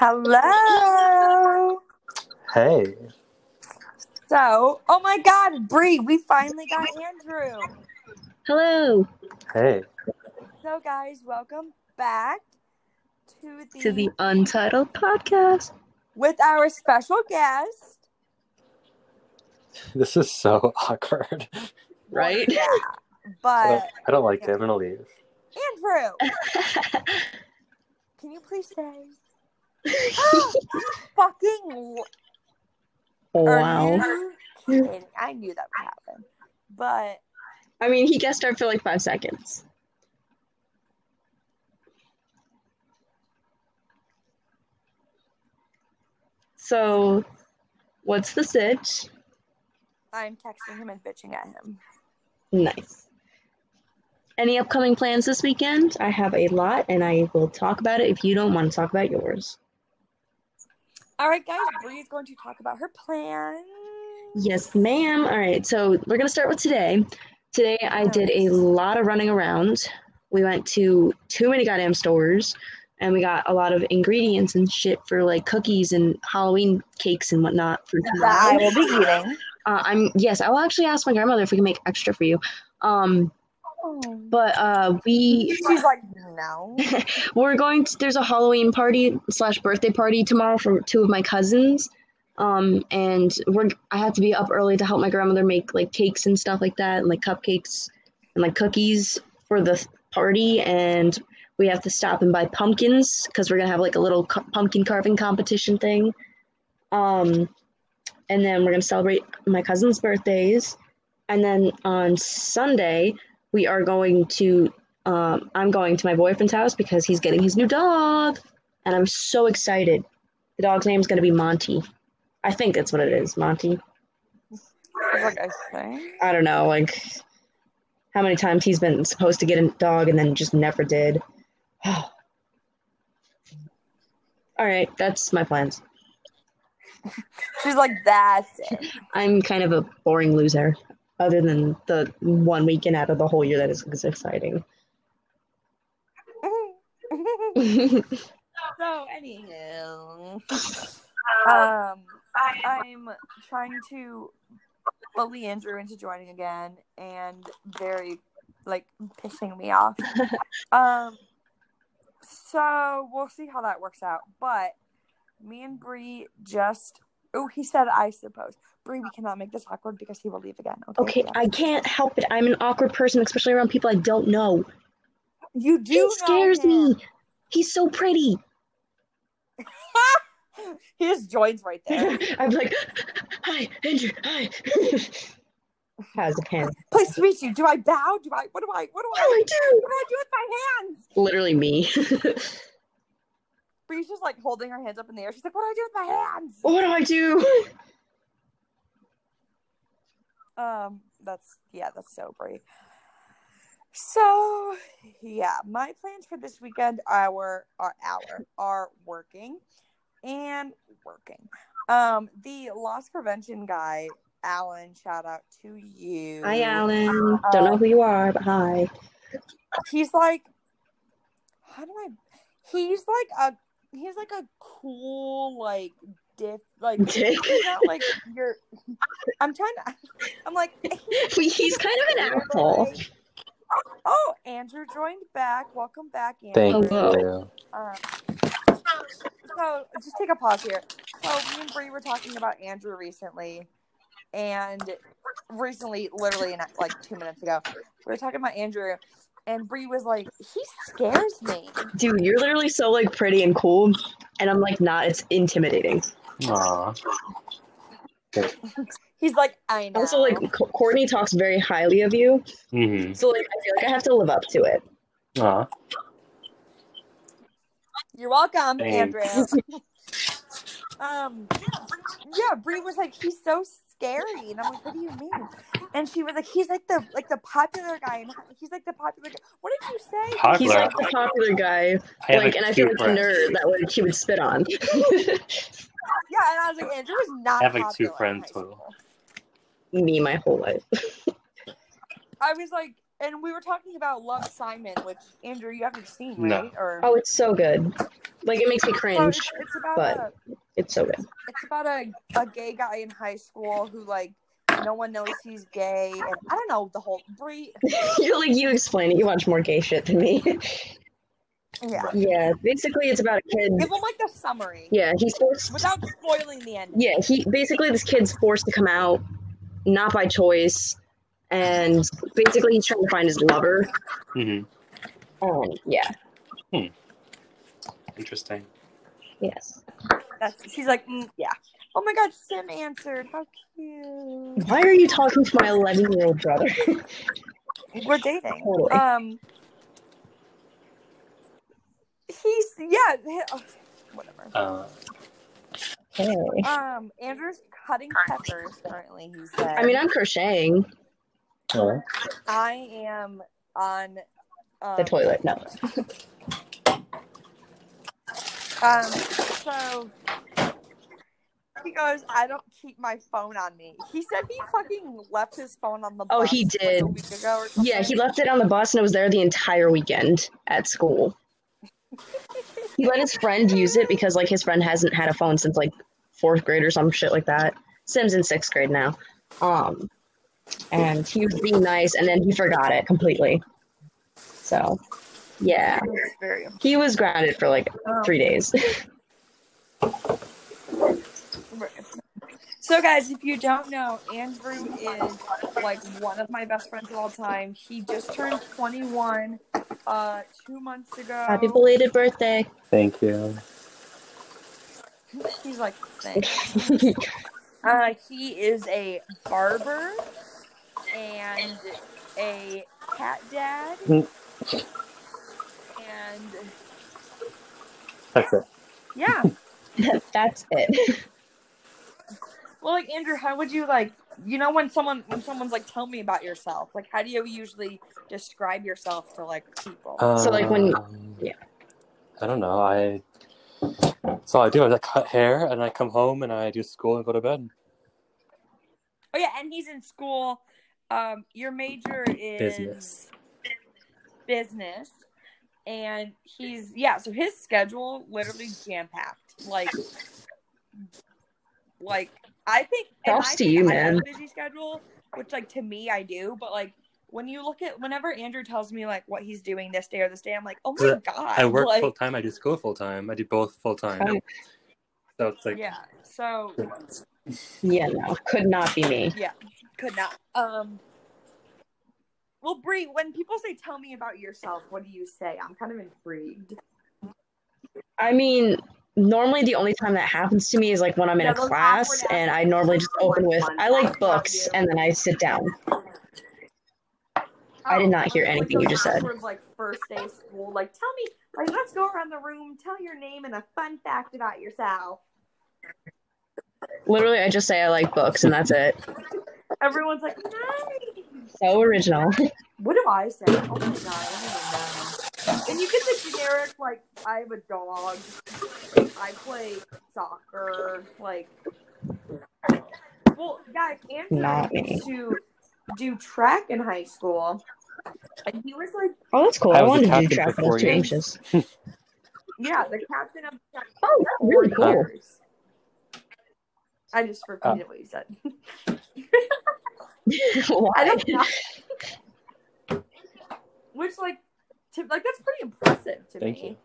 Hello. Hey. So, oh my God, Bree, we finally got Andrew. Hello Hey. So, guys, welcome back to the, to the Untitled Podcast. with our special guest, This is so awkward. Right? Yeah, I but don't, I don't like it. I'm gonna leave. Andrew, can you please say? Fucking oh, wow. I knew that would happen, but I mean, he guest starred for like five seconds. So, what's the sitch? I'm texting him and bitching at him. Nice. Any upcoming plans this weekend? I have a lot, and I will talk about it if you don't want to talk about yours. All right, guys, Bree is going to talk about her plan. Yes, ma'am. All right, so we're gonna start with today. Today I did a lot of running around. We went to too many goddamn stores, and we got a lot of ingredients and shit for like cookies and Halloween cakes and whatnot for That I will be eating. Uh, I'm yes, I will actually ask my grandmother if we can make extra for you. Um, but uh, we She's like, no. we're going to there's a halloween party slash birthday party tomorrow for two of my cousins. Um and we're i have to be up early to help my grandmother make like cakes and stuff like that and like cupcakes and like cookies for the party. And we have to stop and buy pumpkins because we're gonna have like a little cu- pumpkin carving competition thing. Um and then we're gonna celebrate my cousins birthdays. And then on sunday we are going to um, I'm going to my boyfriend's house because he's getting his new dog, and I'm so excited. The dog's name is going to be Monty. I think that's what it is, Monty. Like, I think. I don't know, like how many times he's been supposed to get a dog and then just never did. All right, that's my plans. She's like, that's it. I'm kind of a boring loser, other than the one weekend out of the whole year that is, is exciting. so, anywho, um, I'm trying to bully Andrew into joining again, and very like pissing me off. Um, so we'll see how that works out. But me and Bree just. Oh, he said, I suppose. Bree, we cannot make this awkward because he will leave again. Okay. Okay, Yeah. I can't help it. I'm an awkward person, especially around people I don't know. You do. He scares me. He's so pretty. He just joins right there. I'm like, hi, Andrew, hi. Has a pen. Please to meet you. Do I bow? Do I? What do I? What do What do I? I do? What do I do with my hands? Literally me. Bree's just like holding her hands up in the air. She's like, "What do I do with my hands?" what do I do? Um, that's yeah, that's so Bree. So yeah, my plans for this weekend are are our are working and working. Um, the loss prevention guy, Alan. Shout out to you. Hi, Alan. Don't know who you are, but hi. he's like how do i he's like a he's like a cool like diff like Dick. he's not like you're i'm trying to i'm like He's kind of an asshole. oh andrew joined back welcome back andrew Thank Hello. you. Um, so just take a pause here. So me and Bree were talking about Andrew recently, and recently, literally in like two minutes ago, we were talking about Andrew, and Bree was like, "He scares me." Dude, you're literally so like pretty and cool, and I'm like not. It's intimidating. Aw. He's like, "I know." Also, like Co- Courtney talks very highly of you, Mm-hmm. so like I feel like I have to live up to it. Aw. You're welcome, Thanks. Andrew. um, yeah, Bree was like, "He's so scary," and I'm like, "What do you mean?" And she was like, "He's like the like the popular guy, and he's like the popular." Guy. What did you say? He's like the popular guy, I like, and I feel two like the nerd that would he would spit on. Yeah, and I was like, Andrew is not. I have, like, two friends total. Me, my whole life. I was like, and we were talking about Love Simon, which Andrew you haven't seen, No. right? Or Oh, it's so good. Like it makes me So cringe. it's, it's about but- a, It's so good. it's about a, a gay guy in high school who like no one knows he's gay, and I don't know the whole Bree. You're like you explain it. You watch more gay shit than me. Yeah, yeah, basically it's about a kid. give him like the summary Yeah, he's forced. without spoiling the end. Yeah, he basically this kid's forced to come out, not by choice, and basically he's trying to find his lover. Mm-hmm. Um, yeah, Hmm. Interesting. yes. That's she's like, mm, yeah. Oh my god, Sim answered. How cute. Why are you talking to my 11 year old brother? We're dating. Totally. Um, he's yeah. he- oh, whatever. Uh, hey. Um, Andrew's cutting peppers currently. He said. I mean, I'm crocheting oh, I am on um, the toilet. No. Um, so he goes, I don't keep my phone on me. He said he fucking left his phone on the bus Oh, he like, did. a week ago or something. Yeah, he left it on the bus and it was there the entire weekend at school. he let his friend use it because like his friend hasn't had a phone since like fourth grade or some shit like that. Sim's in sixth grade now. Um and he was being nice and then he forgot it completely. So yeah. It was very He was grounded for like um, three days. So, guys, if you don't know, Andrew is like one of my best friends of all time. He just turned 21 uh, two months ago. Happy belated birthday. thank you. He's like, thanks. Uh, he is a barber and a cat dad. Mm. and That's it. yeah. That's it. Well, like Andrew, how would you like? You know, when someone when someone's like, "Tell me about yourself," like, how do you usually describe yourself to like people? So, like, when- Um, yeah. I don't know. I so I do. I cut hair and I come home and I do school and go to bed. oh yeah, and he's in school. Um, your major is Business. business, and he's yeah. So his schedule literally jam packed. Like, like I think. and Props to you, I have man. a busy schedule, which like to me I do, but like. When you look at whenever Andrew tells me like what he's doing this day or this day, I'm like, oh my god! I work like, full time. I do school full time. I do both full time. Oh. So it's like yeah. So yeah, no. Could not be me. Could not. Um. Well, Bree, when people say "tell me about yourself," what do you say? I'm kind of intrigued. I mean, normally the only time that happens to me is like when I'm in Yeah, a class and I normally just open with. I like books and then I sit down. I did not hear anything you just said. Like first day school, like tell me, like let's go around the room, tell your name and a fun fact about yourself. Literally, I just say I like books and that's it. Everyone's like, nice. So original. What do I say? Oh my god, I don't even know. And you get the generic like, I have a dog, I play soccer, like. Well, guys, Andrew Not used to do track in high school, and he was like, Oh, that's cool. I I, wanted to do track for when I was four two years. anxious. yeah, the captain of track Oh, for really cool. years. I just repeated what you said. I Why? don't know. Which, like, to, like that's pretty impressive to Thank me.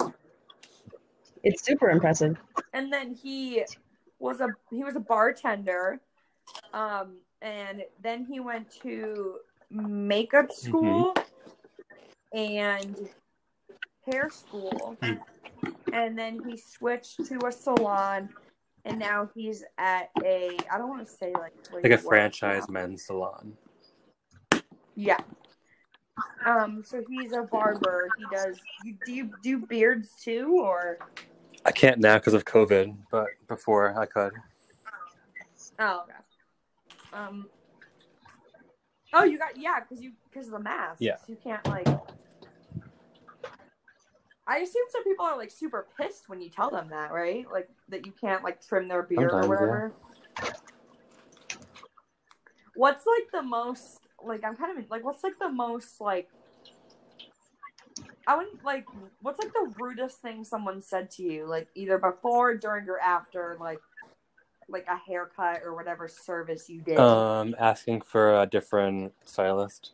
you. It's super impressive. and then he was a he was a bartender um and then he went to makeup school and hair school Mm. and then he switched to a salon and now he's at a i don't want to say like Like a franchise now. men's salon. yeah um so he's a barber he does you do you do beards too or I can't now because of COVID, but before I could. Oh, okay. Um. Oh, you got yeah, because you because of the mask. Yeah. You can't like. I assume some people are like super pissed when you tell them that, right? Like that you can't like trim their beard Sometimes, or whatever. What's like the most like I'm kind of like what's like the most like I wouldn't like what's like the rudest thing someone said to you like either before, during, or after like like a haircut or whatever service you did. Um, asking for a different stylist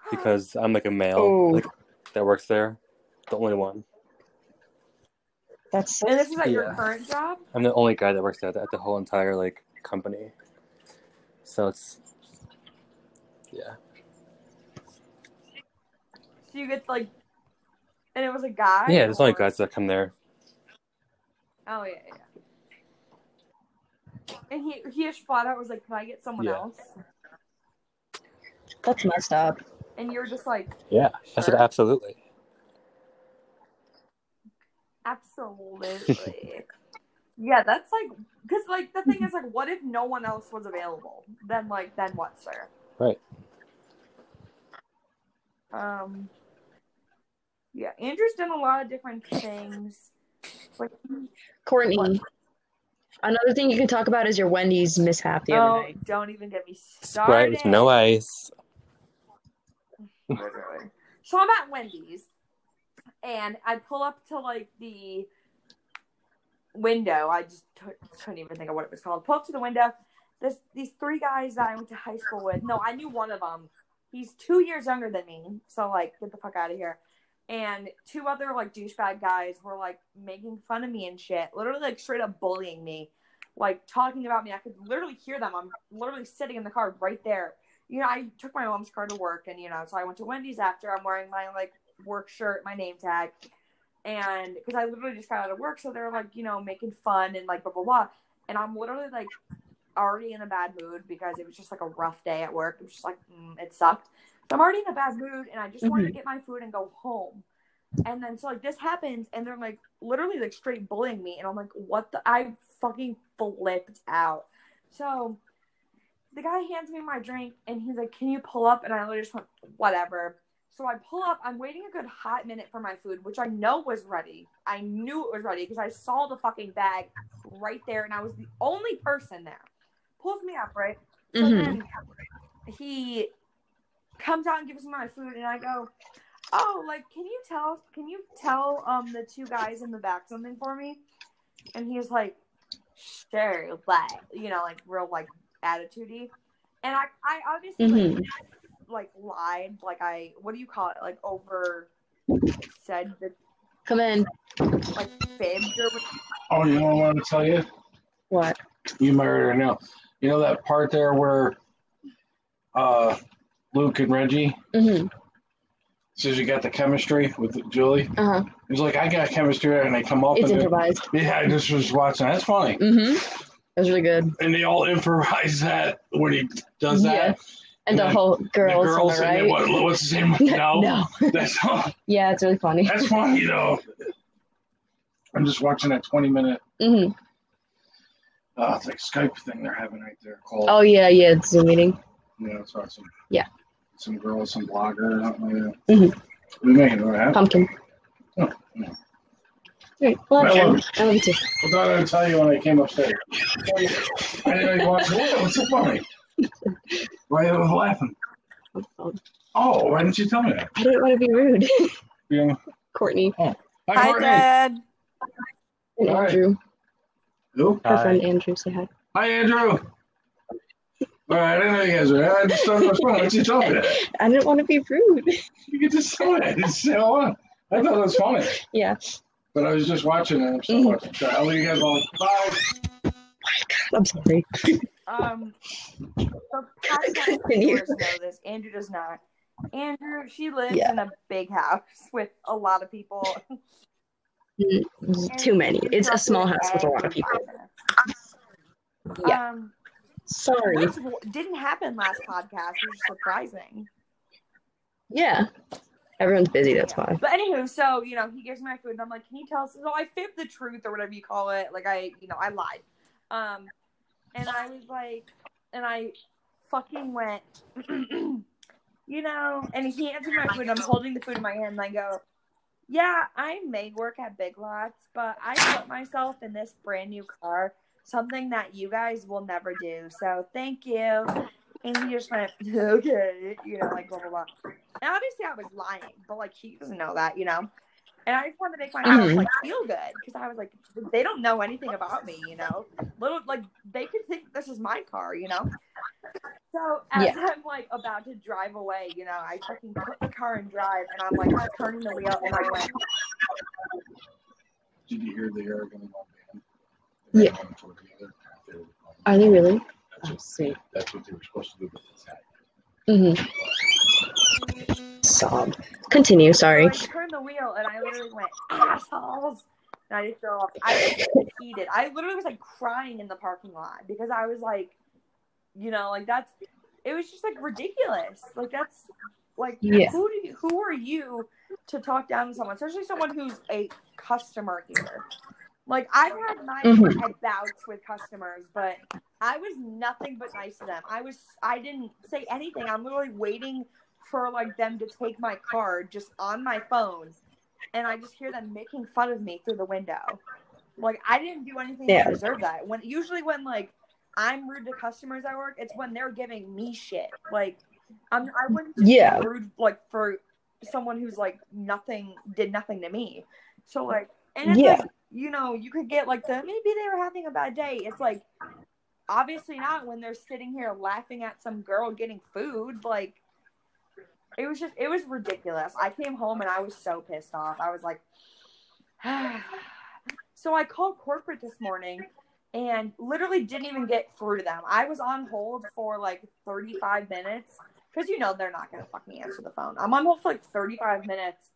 because I'm like a male Oh. like that works there, the only one. That's and this is at your current job. I'm the only guy that works at, at the whole entire like company. So it's yeah. So you get to, like, and it was a guy. Yeah, there's only guys that come there. Oh yeah, yeah. And he he just flat out was like, "Can I get someone Yeah. else?" that's messed up. And you're just like, Yeah. I said absolutely. "Absolutely." yeah, that's like, because like the thing is like, what if no one else was available? Then like, then what, sir? Right. Um. Yeah, Andrew's done a lot of different things. Like, Courtney, What? another thing you can talk about is your Wendy's mishap the other oh, night. don't even get me started. Right with no ice. Literally. So I'm at Wendy's, and I pull up to like the window. I just t- couldn't even think of what it was called. Pull up to the window. This these three guys that I went to high school with. No, I knew one of them. He's two years younger than me. So like, get the fuck out of here. And two other like douchebag guys were like making fun of me and shit. Literally like straight up bullying me, like talking about me. I could literally hear them. I'm literally sitting in the car right there you know, I took my mom's car to work, and you know, so I went to Wendy's after. I'm wearing my like work shirt, my name tag, and because I literally just got out of work, so they're like, you know, making fun and like blah blah blah, and I'm literally like already in a bad mood because it was just like a rough day at work. It was just like mm, it sucked. So I'm already in a bad mood, and I just wanted to get my food and go home. And then so like this happens, and they're like literally like straight bullying me, and I'm like, what the? I fucking flipped out. So the guy hands me my drink and he's like, Can you pull up? And I literally just went, Whatever. So I pull up. I'm waiting a good hot minute for my food, which I know was ready. I knew it was ready because I saw the fucking bag right there and I was the only person there. Pulls me up, right? So Mhm. then he comes out and gives me my food and I go, Oh, like can you tell can you tell um the two guys in the back something for me? And he's like, Sure, but you know, like real like attitudey. And I I obviously like, Mhm. like lied, like I what do you call it? Like over said the Come in. like fibbed or whatever. Oh, you know what I want to tell you? What? You might already know. You know that part there where uh, Luke and Reggie Mm-hmm. says you got the chemistry with Julie? Uh huh. He's like, I got chemistry, and they come up It's and improvised. yeah, I just was watching. That's funny. hmm That was really good. And they all improvise that when he does Yeah. that. And the whole girls, girls, the and right. they, what, what's his name? No, no. that's Yeah, it's really funny. that's funny though. I'm just watching that 20 minute. hmm Uh, it's like Skype thing they're having right there called. Oh yeah, yeah. It's Zoom meeting. Yeah, it's awesome. Yeah. Some girl, some blogger, or something like that. Mhm. We may what happened. Pumpkin. Oh. Great. Well, I I love love, I love you too. I thought I'd tell you when I came upstairs. I didn't know you watched it. What's so funny? Why are you laughing? Oh, why didn't you tell me that? I didn't want to be rude. Yeah. Courtney oh. Hi, Hi, Courtney. Dad. and All right. Andrew. Who? Our Hi. friend Andrew. Say hi. Hi, Andrew. All right, I didn't know you guys were. I just thought it was funny. Why didn't you tell me that? I didn't want to be rude. You could just tell me. I didn't say hello. I thought it was funny. Yeah. But I was just watching it. I'm still watching. So I'll leave you guys alone. Bye. I'm sorry. Um, so podcast Continue. viewers know this. Andrew does not. Andrew, she lives Yeah. in a big house with a lot of people. Mm, Too many. It's a small house with a lot of people. Yeah. Um, Sorry. which w- didn't happen last podcast, which is surprising. Yeah. Everyone's busy. That's why. But anywho, so you know, he gives me my food, and I'm like, "Can you tell us?" So I fibbed the truth or whatever you call it. Like I, you know, I lied. Um, and I was like, and I fucking went, you know. And he hands me my food, and I'm holding the food in my hand, and I go, "Yeah, I may work at Big Lots, but I put myself in this brand new car." Something that you guys will never do. So thank you. And he just went, okay, you know, like blah blah blah. And obviously I was lying, but like he doesn't know that, you know. And I just wanted to make myself Mhm. like feel good because I was like, they don't know anything about me, you know. Little like they could think this is my car, you know. So as Yeah. I'm like about to drive away, you know, I fucking put the car in drive, and I'm like I'm turning the wheel, and I went, Did you hear they are going to go band? Yeah. One toward the other. They were going- Are they really? That's Oh, what, sweet. that's what they were supposed to do with this hat. Mm-hmm. Sob. Continue. Sorry. So I turned the wheel and I literally went, assholes. And I just drove off. I was heated. I literally was like crying in the parking lot because I was like, you know, like that's, it was just like ridiculous. Like that's, like, Yeah. who do you, who are you to talk down to someone, especially someone who's a customer here? Like I've had my Mhm. had bouts with customers, but I was nothing but nice to them. I was I didn't say anything. I'm literally waiting for like them to take my card just on my phone, and I just hear them making fun of me through the window. Like I didn't do anything Yeah. to deserve that. When usually when like I'm rude to customers at work, it's when they're giving me shit. Like I'm I wouldn't Yeah. rude like for someone who's like nothing did nothing to me. So like and it's Yeah. like you know, you could get like the maybe they were having a bad day. It's like obviously not when they're sitting here laughing at some girl getting food. Like it was just it was ridiculous. I came home and I was so pissed off. I was like so I called corporate this morning and literally didn't even get through to them. I was on hold for like 35 minutes because you know they're not gonna fucking answer the phone. I'm on hold for like 35 minutes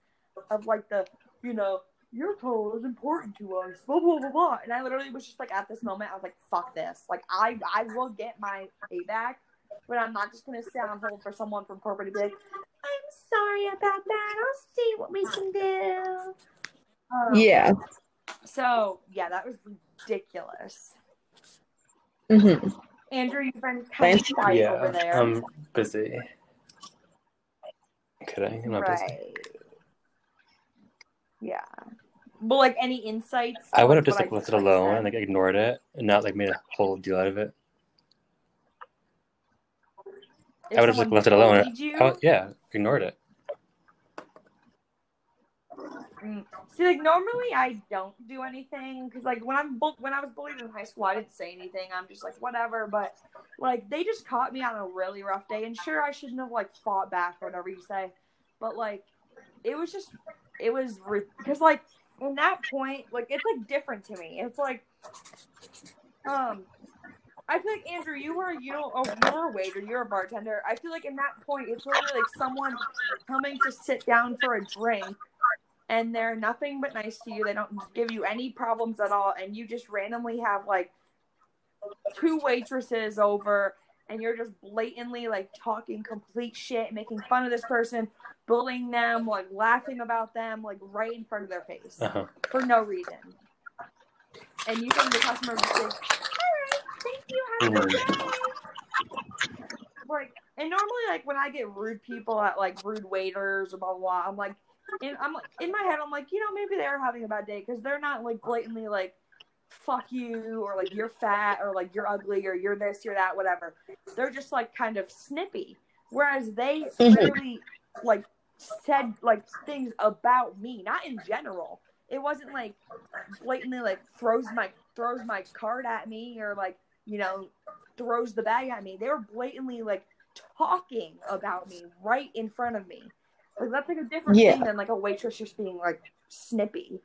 of like the you know your call is important to us, blah blah blah blah. And I literally was just like at this moment, I was like, fuck this. Like I I will get my payback, but I'm not just gonna sit on hold for someone from corporate to be like, I'm sorry about that. I'll see what we can do. Um, Yeah. So yeah, that was ridiculous. Mm-hmm. Andrew, you've been kind of quiet yeah, over there. I'm busy. Kidding, I'm not busy. Yeah. But like any insights? I would have just like left it alone said? and like ignored it and not like made a whole deal out of it. If I would have just someone left it alone. You, I yeah, ignored it. Mm. See, like normally I don't do anything because like when I'm bu- when I was bullied in high school, I didn't say anything. I'm just like whatever. But like they just caught me on a really rough day, and sure I shouldn't have like fought back or whatever you say, but like it was just it was because like in that point like it's like different to me. It's like um. I feel like Andrew, you were you know oh, you're a waiter, you're a bartender. I feel like in that point, it's literally like someone coming to sit down for a drink and they're nothing but nice to you. They don't give you any problems at all, and you just randomly have like two waitresses over, and you're just blatantly like talking complete shit, making fun of this person, bullying them, like laughing about them, like right in front of their face Uh-huh. for no reason. And you think the customer would say, "All right, thank you, have a good day." Like, and normally, like when I get rude people at like rude waiters or blah blah, blah I'm like, in, I'm like in my head, I'm like, you know, maybe they're having a bad day because they're not like blatantly like, fuck you or like you're fat or like you're ugly or you're this, you're that, whatever. They're just like kind of snippy. Whereas they Mhm. literally like said like things about me, not in general. It wasn't like blatantly like throws my throws my card at me or like you know throws the bag at me. They were blatantly like talking about me right in front of me. Like that's like a different Yeah. thing than like a waitress just being like snippy.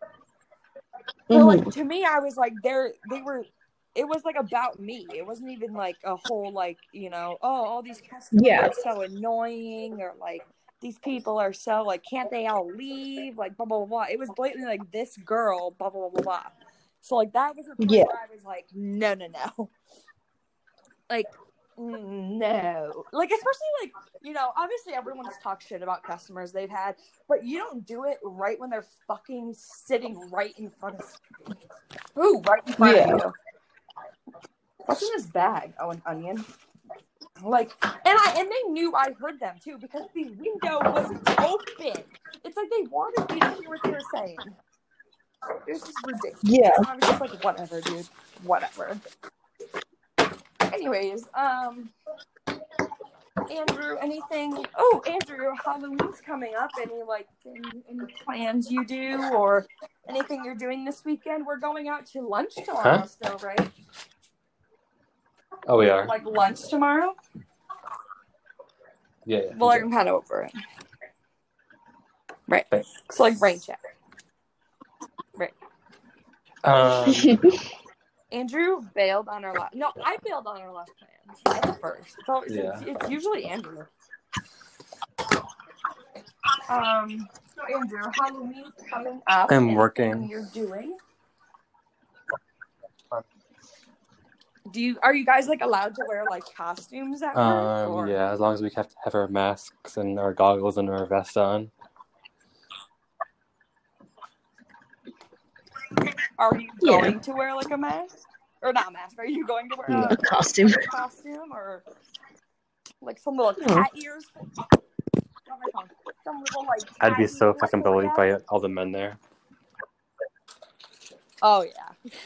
But Mhm. like to me, I was like they're they were. It was like about me. It wasn't even like a whole like you know oh all these customers Yeah. are so annoying or like these people are so like can't they all leave like blah blah blah. blah. It was blatantly like this girl blah blah blah blah. blah. So like that was the point Yeah. where I was like no no no, like no like especially like you know obviously everyone's talked shit about customers they've had but you don't do it right when they're fucking sitting right in front of ooh right in front Yeah. of you what's in this bag oh an onion like and i and they knew i heard them too because the window was open it's like they wanted me to hear what they were saying was just ridiculous Yeah. I was just like, whatever, dude. Whatever. Anyways, um, Andrew, anything? Oh, Andrew, Halloween's coming up. Any like any, any plans you do or anything you're doing this weekend? We're going out to lunch tomorrow, Huh? still, right? Oh, we are. Like lunch tomorrow. Yeah, yeah. Well, I'm kind of over it. Right. Thanks. It's like rain check. Right. Um, Andrew bailed on our last. No, I bailed on our last plan. I'm the first. It's, always, Yeah. it's usually Andrew. Um. So Andrew, Halloween's coming up. I'm working. You're doing. Do you are you guys like allowed to wear like costumes at work? um, or- yeah, as long as we have to have our masks and our goggles and our vest on. Are you Yeah. going to wear like a mask or not a mask? Are you going to wear No. a A costume. costume or like some little No. cat ears? Some little like. I'd be so fucking bullied by all the men there. Oh yeah.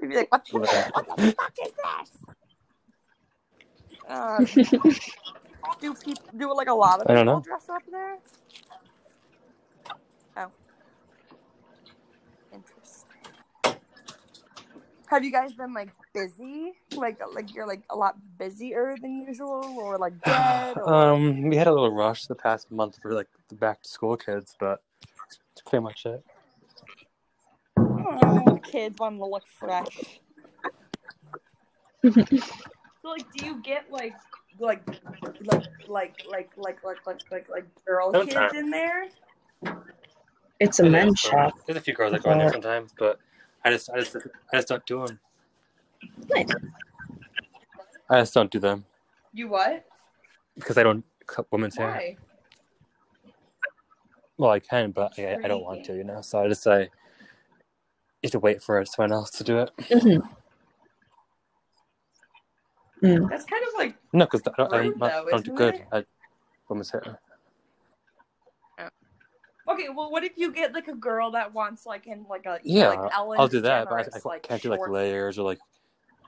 They'd be like, what the, what the fuck is this? Uh, do people do like a lot of I don't people know. dress up there? Oh, interesting. Have you guys been like busy? Like like you're like a lot busier than usual, or like dead? Or... um, we had a little rush the past month for like the back to school kids, but that's pretty much it. Oh, kids want to look fresh. so like, do you get like like like like like like like like like like girl kids in there? It's a It is, men's shop. There's a few girls that go in there sometimes, but I just, I just, I just don't do them. Nice. I just don't do them You what? because I don't cut women's hair. Why? Well, I can, but I, I don't want to, you know. So I just say you have to wait for someone else to do it. Mhm. Mm. That's kind of like No, because I don't, I'm Rude, not, though, I don't do isn't good it? at women's hair. Okay. Well, what if you get like a girl that wants like in like a Yeah, like Ellen I'll do that, but I, I like, can't do like layers or like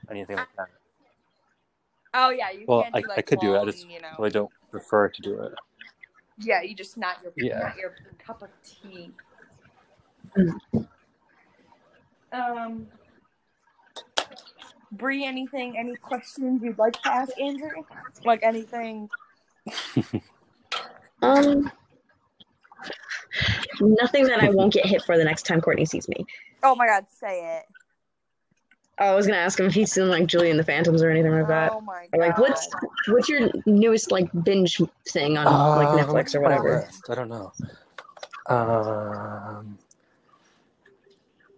anything like that. Oh yeah, you Well, can't I, do like I could do it. I just you know. really don't prefer to do it. Yeah, you just not your Yeah. not your cup of tea. Um, Bree, anything? Any questions you'd like to ask Andrew? Like anything? Um, nothing that I won't get hit for the next time Courtney sees me. Oh my God, say it! Oh, I was gonna ask him if he's seen like Julie and the Phantoms or anything like that. Oh my Or like, what's what's your newest like binge thing on like Um, Netflix or whatever? I don't know. Um,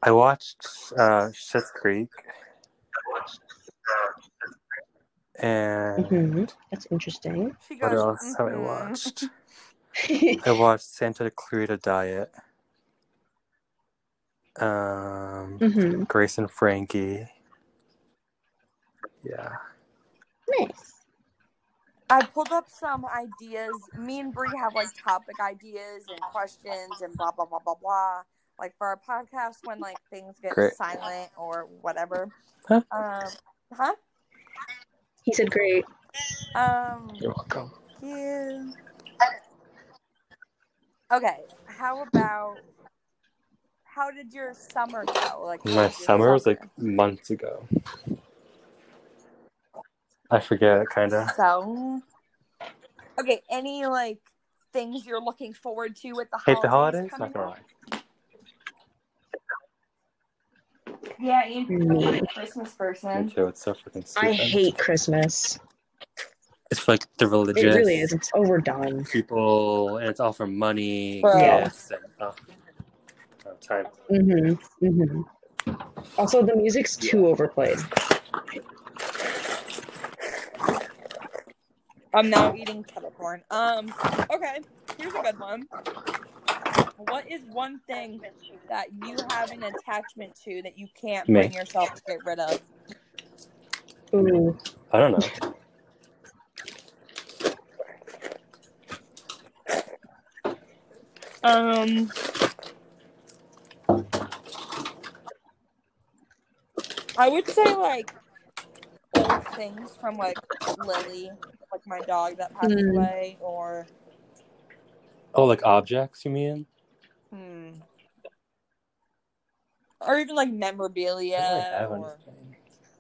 I watched uh, Schitt's Creek, and hmm That's interesting. She goes, what else have I "Mhm." watched? I watched Santa Clarita Diet. Um, hmm Grace and Frankie. Yeah. Nice. I pulled up some ideas. Me and Bree have like topic ideas and questions and blah blah blah blah blah. Like for our podcast when like things get Great. silent or whatever. Huh? Um, huh? He said great. Um, You're welcome. yeah. Okay, how about how did your summer go? Like My summer was like months ago. I forget kind of. so. Okay, any like things you're looking forward to with the Hate the holidays holidays? Not gonna lie. Yeah, Andrew's Me. a Christmas Me person. too. It's so freaking stupid. I hate Christmas. It's like the It religious really is. It's overdone. people, and it's all for money, Bro. gifts, and oh, oh, time. hmm hmm Also, the music's too overplayed. I'm now eating kettle corn. Um, okay, here's a good one. What is one thing that you have an attachment to that you can't Me. bring yourself to get rid of? Ooh. I don't know. Um, I would say like old things from like Lily, like my dog that passed Hmm. away, or Oh, like objects, you mean? hmm, or even like memorabilia, don't really have or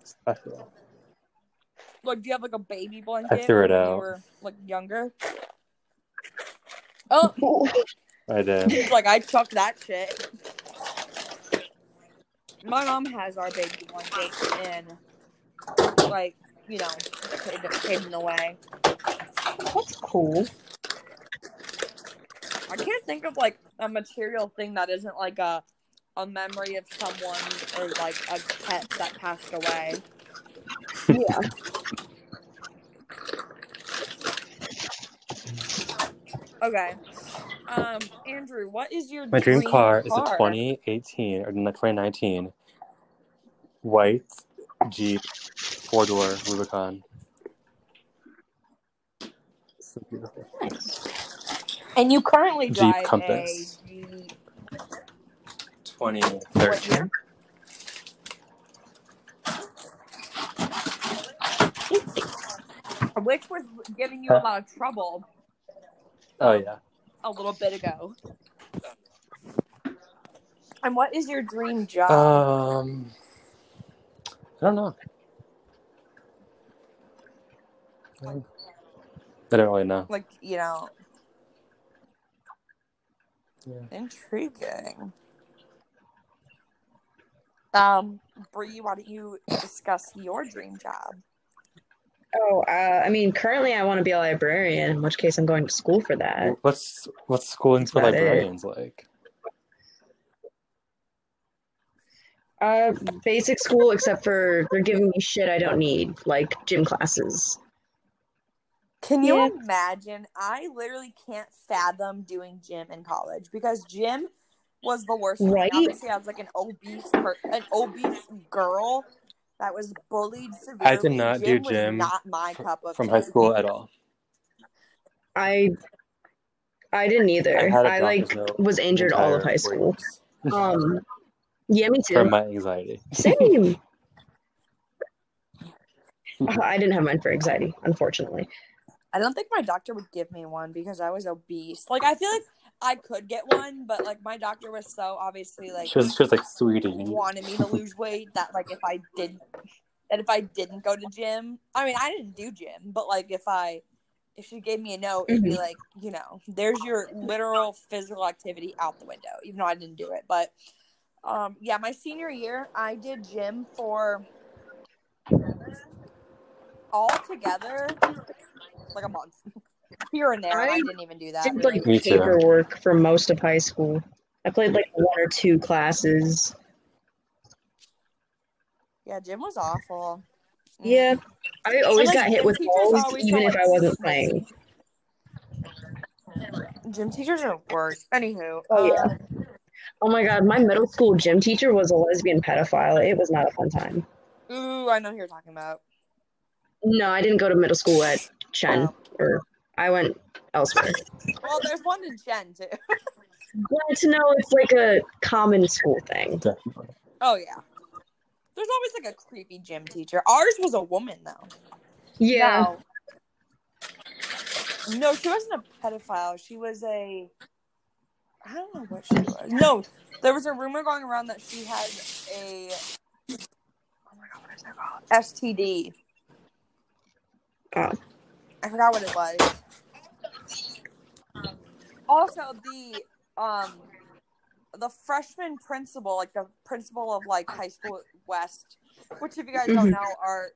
special. like do you have like a baby blanket I threw it when you out. were like younger? Oh, I did. like I chucked that shit. My mom has our baby blanket and like you know hidden, hidden away. That's cool. I can't think of like a material thing that isn't like a a memory of someone or like a pet that passed away. Yeah. Okay. Um, Andrew, what is your dream? My dream car is a 2018 or 2019 white Jeep four door Rubicon. So beautiful. And you currently Jeep drive Compass. a Jeep. 2013. which was giving you a lot of trouble Oh yeah. A little bit ago. And what is your dream job? Um, I don't know. I don't I don't really know. like, you know, Yeah. intriguing. Um, Bree, why don't you discuss your dream job? Oh, uh, I mean, currently I want to be a librarian, in which case I'm going to school for that. What's what's schooling for That's about it. librarians like? Uh, basic school, except for they're giving me shit I don't need, like gym classes. Can you Yeah. imagine? I literally can't fathom doing gym in college because gym was the worst. Right? Obviously, I was like an obese, per- an obese girl that was bullied severely. I did not do gym not my fr- cup of from tea. high school at all. I, I didn't either. I had a I like doctor's was injured all of high school. Um, yeah, me too. for too. my anxiety. Same. Uh, I didn't have mine for anxiety, unfortunately. I don't think my doctor would give me one because I was obese. Like I feel like I could get one, but like my doctor was so obviously like She was, she was like, sweetie, wanted me to lose weight that like if I didn't that if I didn't go to gym, I mean I didn't do gym, but like if I if she gave me a note, it'd be Mhm. like, you know, there's your literal physical activity out the window, even though I didn't do it. But um yeah, my senior year I did gym for all together like a month. Here and there, I, I didn't even do that. Did really. like Me too. paperwork for most of high school. I played like one or two classes. Yeah, gym was awful. Mm. Yeah, I always like, got hit with balls even if I wasn't playing. Gym teachers are worse. Anywho, Oh, yeah. um, Oh my god, my middle school gym teacher was a lesbian pedophile. It was not a fun time. ooh, I know who you're talking about. No, I didn't go to middle school at Chen, Oh. or I went elsewhere. Well, there's one in Jen too. Glad to know it's like a common school thing. definitely. Oh yeah. There's always like a creepy gym teacher. Ours was a woman though. Yeah. No. No, she wasn't a pedophile. She was a. I don't know what she was. No, there was a rumor going around that she had a. Oh my god, what is that called? STD. Oh. I forgot what it was. Also, the um, the freshman principal, like the principal of like high school West, which if you guys don't Mhm. know, our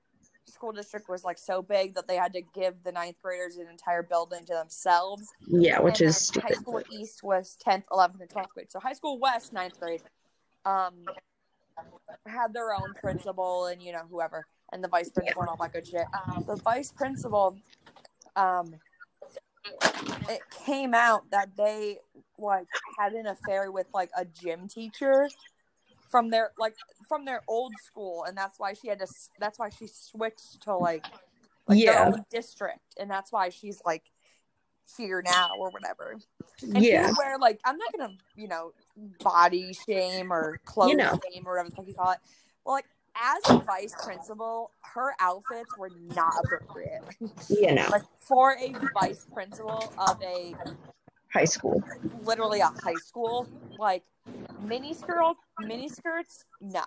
school district was like so big that they had to give the ninth graders an entire building to themselves. Yeah, which And is then high school East was tenth, eleventh, and twelfth grade. So high school West, ninth grade, um, had their own principal and you know whoever, and the vice principal and all that good shit. Um, the vice principal, um, it came out that they like had an affair with like a gym teacher from their like from their old school, and that's why she had to. That's why she switched to like like Yeah. district, and that's why she's like here now or whatever. And Yeah. Where like I'm not gonna you know body shame or clothes You know. shame or whatever the fuck you call it. Well, like as a vice principal, her outfits were not appropriate. You know, Like for a vice principal of a high school. literally a high school, like mini skirt, mini skirts, no,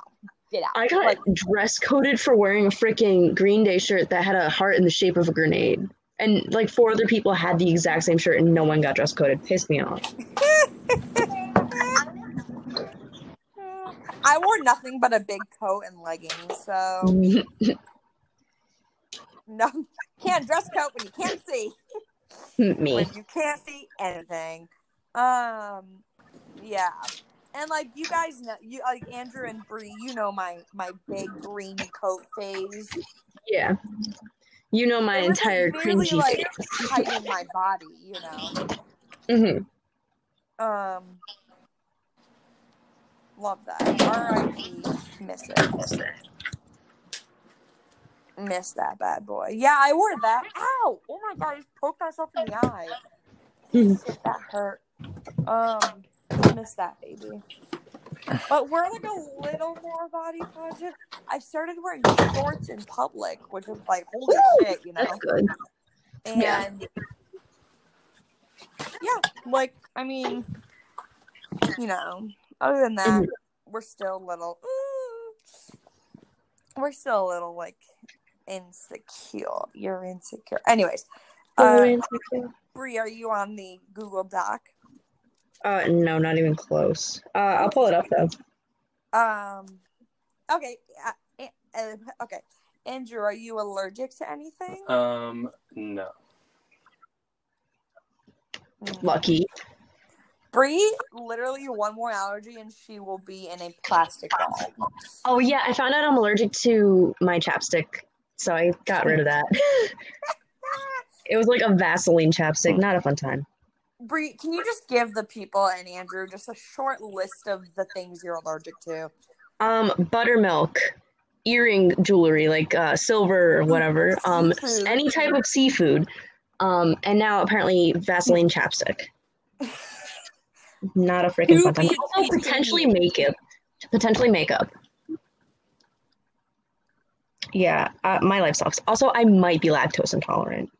get out. I got like, dress coded for wearing a freaking Green Day shirt that had a heart in the shape of a grenade. And like four other people had the exact same shirt and no one got dress coded. Pissed me off. I wore nothing but a big coat and leggings, so no, can't dress coat when you can't see. Me. when you can't see anything. Um, yeah, and like you guys know, you like Andrew and Bree, you know my my big green coat phase. Yeah. You know my like, entire cringy like face. hiding my body, you know. hmm Um, love that. R.I.P. Miss it. Miss that bad boy. Yeah, I wore that. Ow! Oh my god, I just poked myself in the eye. That hurt. Um, miss that baby. But we're like a little more body positive. I started wearing shorts in public, which was like holy Woo! shit, you know. That's good. And Yeah. yeah. like I mean, you know, other than that, Mhm. we're still a little. ooh, we're still a little like insecure. You're insecure. Anyways, uh, Bree, are you on the Google Doc? Uh, no, not even close. Uh, I'll pull it up though. Um. Okay. Uh, uh, okay. Andrew, are you allergic to anything? Um, no. Mm. Lucky. Bree, literally one more allergy and she will be in a plastic ball. Oh yeah, I found out I'm allergic to my chapstick, so I got rid of that. it was like a Vaseline chapstick. Not a fun time. Bree, can you just give the people and Andrew just a short list of the things you're allergic to? Um, buttermilk, earring jewelry like uh, silver or whatever. Um, any type of seafood. Um, and now apparently Vaseline chapstick. Not a freaking fun time. To Also potentially makeup. Potentially makeup. Yeah, uh, my life sucks. Also, I might be lactose intolerant.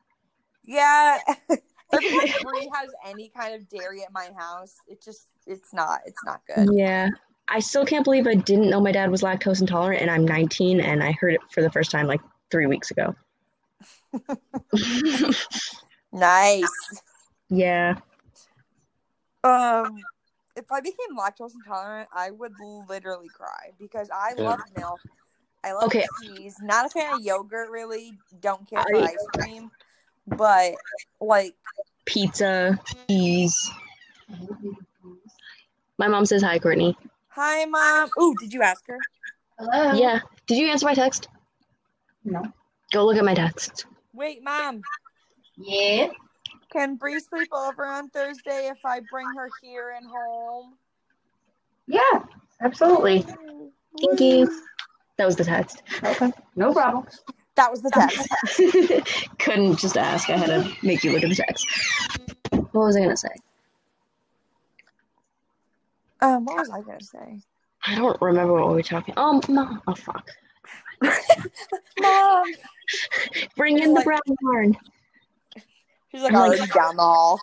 Yeah. Every has any kind of dairy at my house, it just it's not it's not good. Yeah. I still can't believe I didn't know my dad was lactose intolerant and I'm 19 and I heard it for the first time like three weeks ago. Nice. yeah. Um if I became lactose intolerant, I would literally cry because I Yeah. love milk. I love Okay. cheese. Not a fan of yogurt really. Don't care for I- ice cream. But like Pizza, cheese. My mom says hi, Courtney. Hi mom. Ooh, did you ask her? Hello. Yeah. Did you answer my text? No. Go look at my text. Wait, mom. Yeah. Can Bree sleep over on Thursday if I bring her here and home? Yeah. Absolutely. Thank you. That was the text. Okay. No problem. That was the text. Couldn't just ask. I had to make you look at the text. What was I gonna say? Um, what was I gonna say? I don't remember what we were talking. Oh, mom. Oh, fuck. Mom. Bring in the Like- brown barn. She's like I'm like- already down the hall.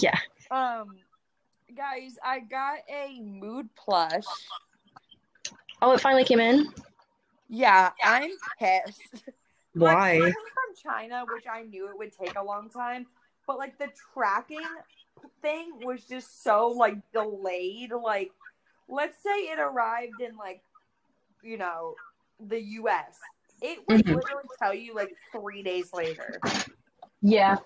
yeah. Um, guys, I got a mood plush. Oh, it finally came in. Yeah, I'm pissed. Why? it was from China, which I knew it would take a long time, but like the tracking thing was just so like delayed. Like, let's say it arrived in like, you know, the U.S. It would Mhm. literally tell you like three days later. Yeah.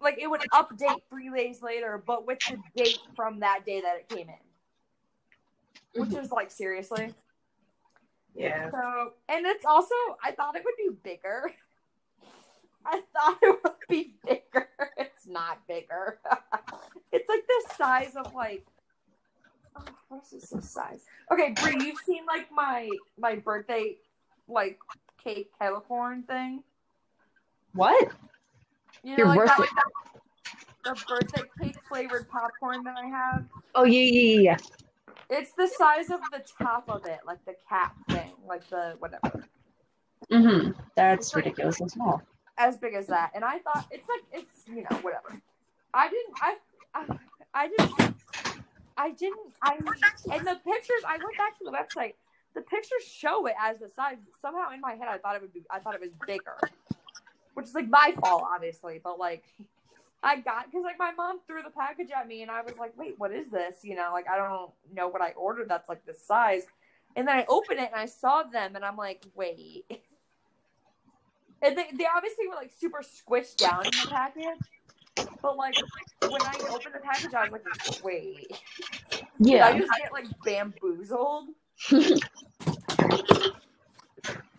Like it would update three days later, but with the date from that day that it came in, which mm-hmm. is like seriously. Yeah. So, and it's also, I thought it would be bigger. I thought it would be bigger. It's not bigger. it's like the size of like, oh, what is this size? Okay, Bree, you've seen like my my birthday like cake kettle corn thing. What? You know, Your like birthday- that, the birthday cake flavored popcorn that I have. Oh yeah, yeah, yeah, yeah. It's the size of the top of it, like the cap thing, like the whatever. Mm-hmm. That's ridiculously small. as big as that, and I thought it's like it's you know whatever. I didn't. I I, I just I didn't. I and the pictures. I went back to the website. The pictures show it as the size. Somehow in my head, I thought it would be. I thought it was bigger, which is like my fault, obviously. But like, I got because like my mom threw the package at me, and I was like, "Wait, what is this?" You know, like I don't know what I ordered. That's like this size. And then I opened it and I saw them, and I'm like, "Wait." And they, they obviously were like super squished down in the package. But like when I opened the package, I was like, wait. Did I Yeah. just get like bamboozled?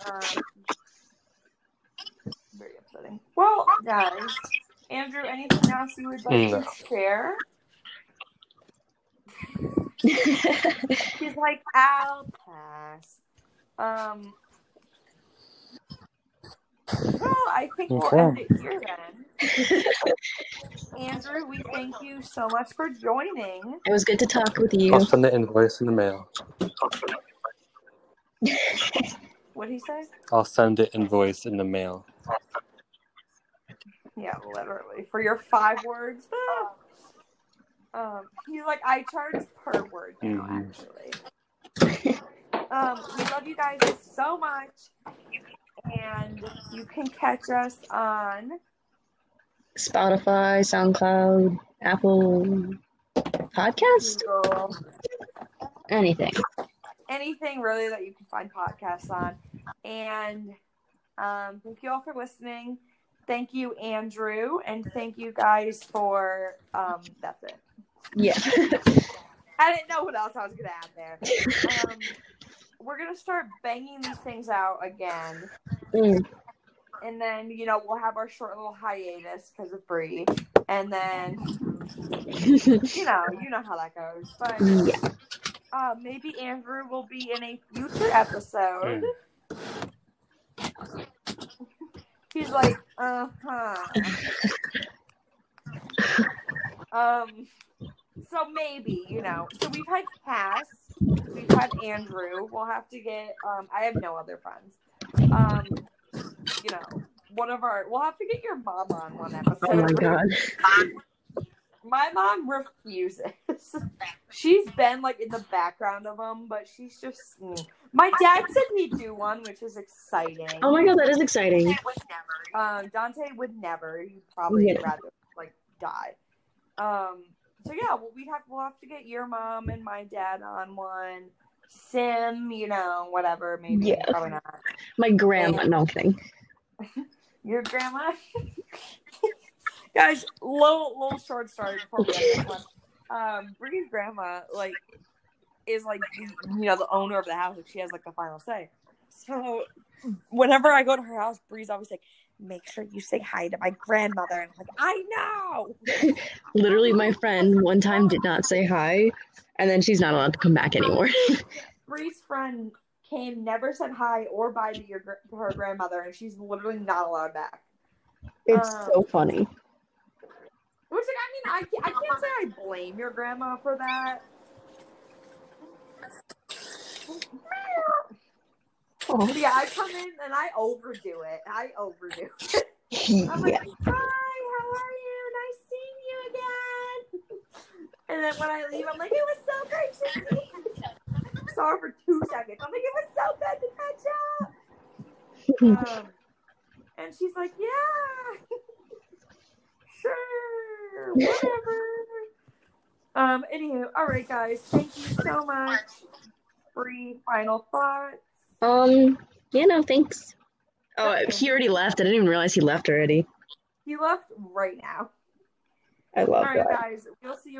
Um, very upsetting. Well, guys, Andrew, anything else you would like No. to share? He's like, I'll pass. Um. Well, I think we'll Okay. end it here then. Andrew, we thank you so much for joining. it was good to talk with you. I'll send the invoice in the mail. What did he say? I'll send the invoice in the mail. Yeah, literally. For your five words. um, he's like, I charge per word now, Mhm. actually. um, we love you guys so much. And you can catch us on Spotify, SoundCloud, Apple Podcast, Google, anything. anything really that you can find podcasts on. And um, thank you all for listening. Thank you, Andrew, and thank you guys for um, that's it. Yeah. I didn't know what else I was gonna add there. Um, we're gonna start banging these things out again, Mm. and then you know we'll have our short little hiatus because of Bree, and then you know you know how that goes. But yeah. uh, maybe Andrew will be in a future episode. He's like, uh huh. um, so maybe you know. So we've had Cass, we've had Andrew. We'll have to get. Um, I have no other friends. Um, you know, one of our. We'll have to get your mom on one episode. Oh my god. My mom refuses. she's been like in the background of them, but she's just. mm. My dad said he'd do one, which is exciting. Oh my god, that is exciting. Um, Dante would never. He'd probably Yeah. rather like die. Um. So yeah, well, we'd have we'll have to get your mom and my dad on one. Sim, you know, whatever. Maybe Yeah. probably not. My grandma, no I'm kidding. Your grandma. Guys, little little short story before we end this one. Um, Bree's grandma like is like the- you know the owner of the house. Like she has like the final say. So whenever I go to her house, Bree's always like, "Make sure you say hi to my grandmother." And I'm like, "I know." Literally, my friend one time did not say hi, and then she's not allowed to come back anymore. Bree's friend came, never said hi or bye to your her grandmother, and she's literally not allowed back. It's Um, so funny. Which, like, I mean, I can't, I can't say I blame your grandma for that. Oh, yeah, I come in and I overdo it. I overdo it. I'm like, yeah. hi, how are you? Nice seeing you again. And then when I leave, I'm like, it was so great to see you. Her for two seconds. I'm like, it was so good to catch up. Um, and she's like, yeah, sure, whatever. Um, anywho, all right, guys, thank you so much. Free final thoughts. Um, yeah, no, thanks. Oh, he already left. I didn't even realize he left already. He left right now. I love right, that. guys, we'll see you.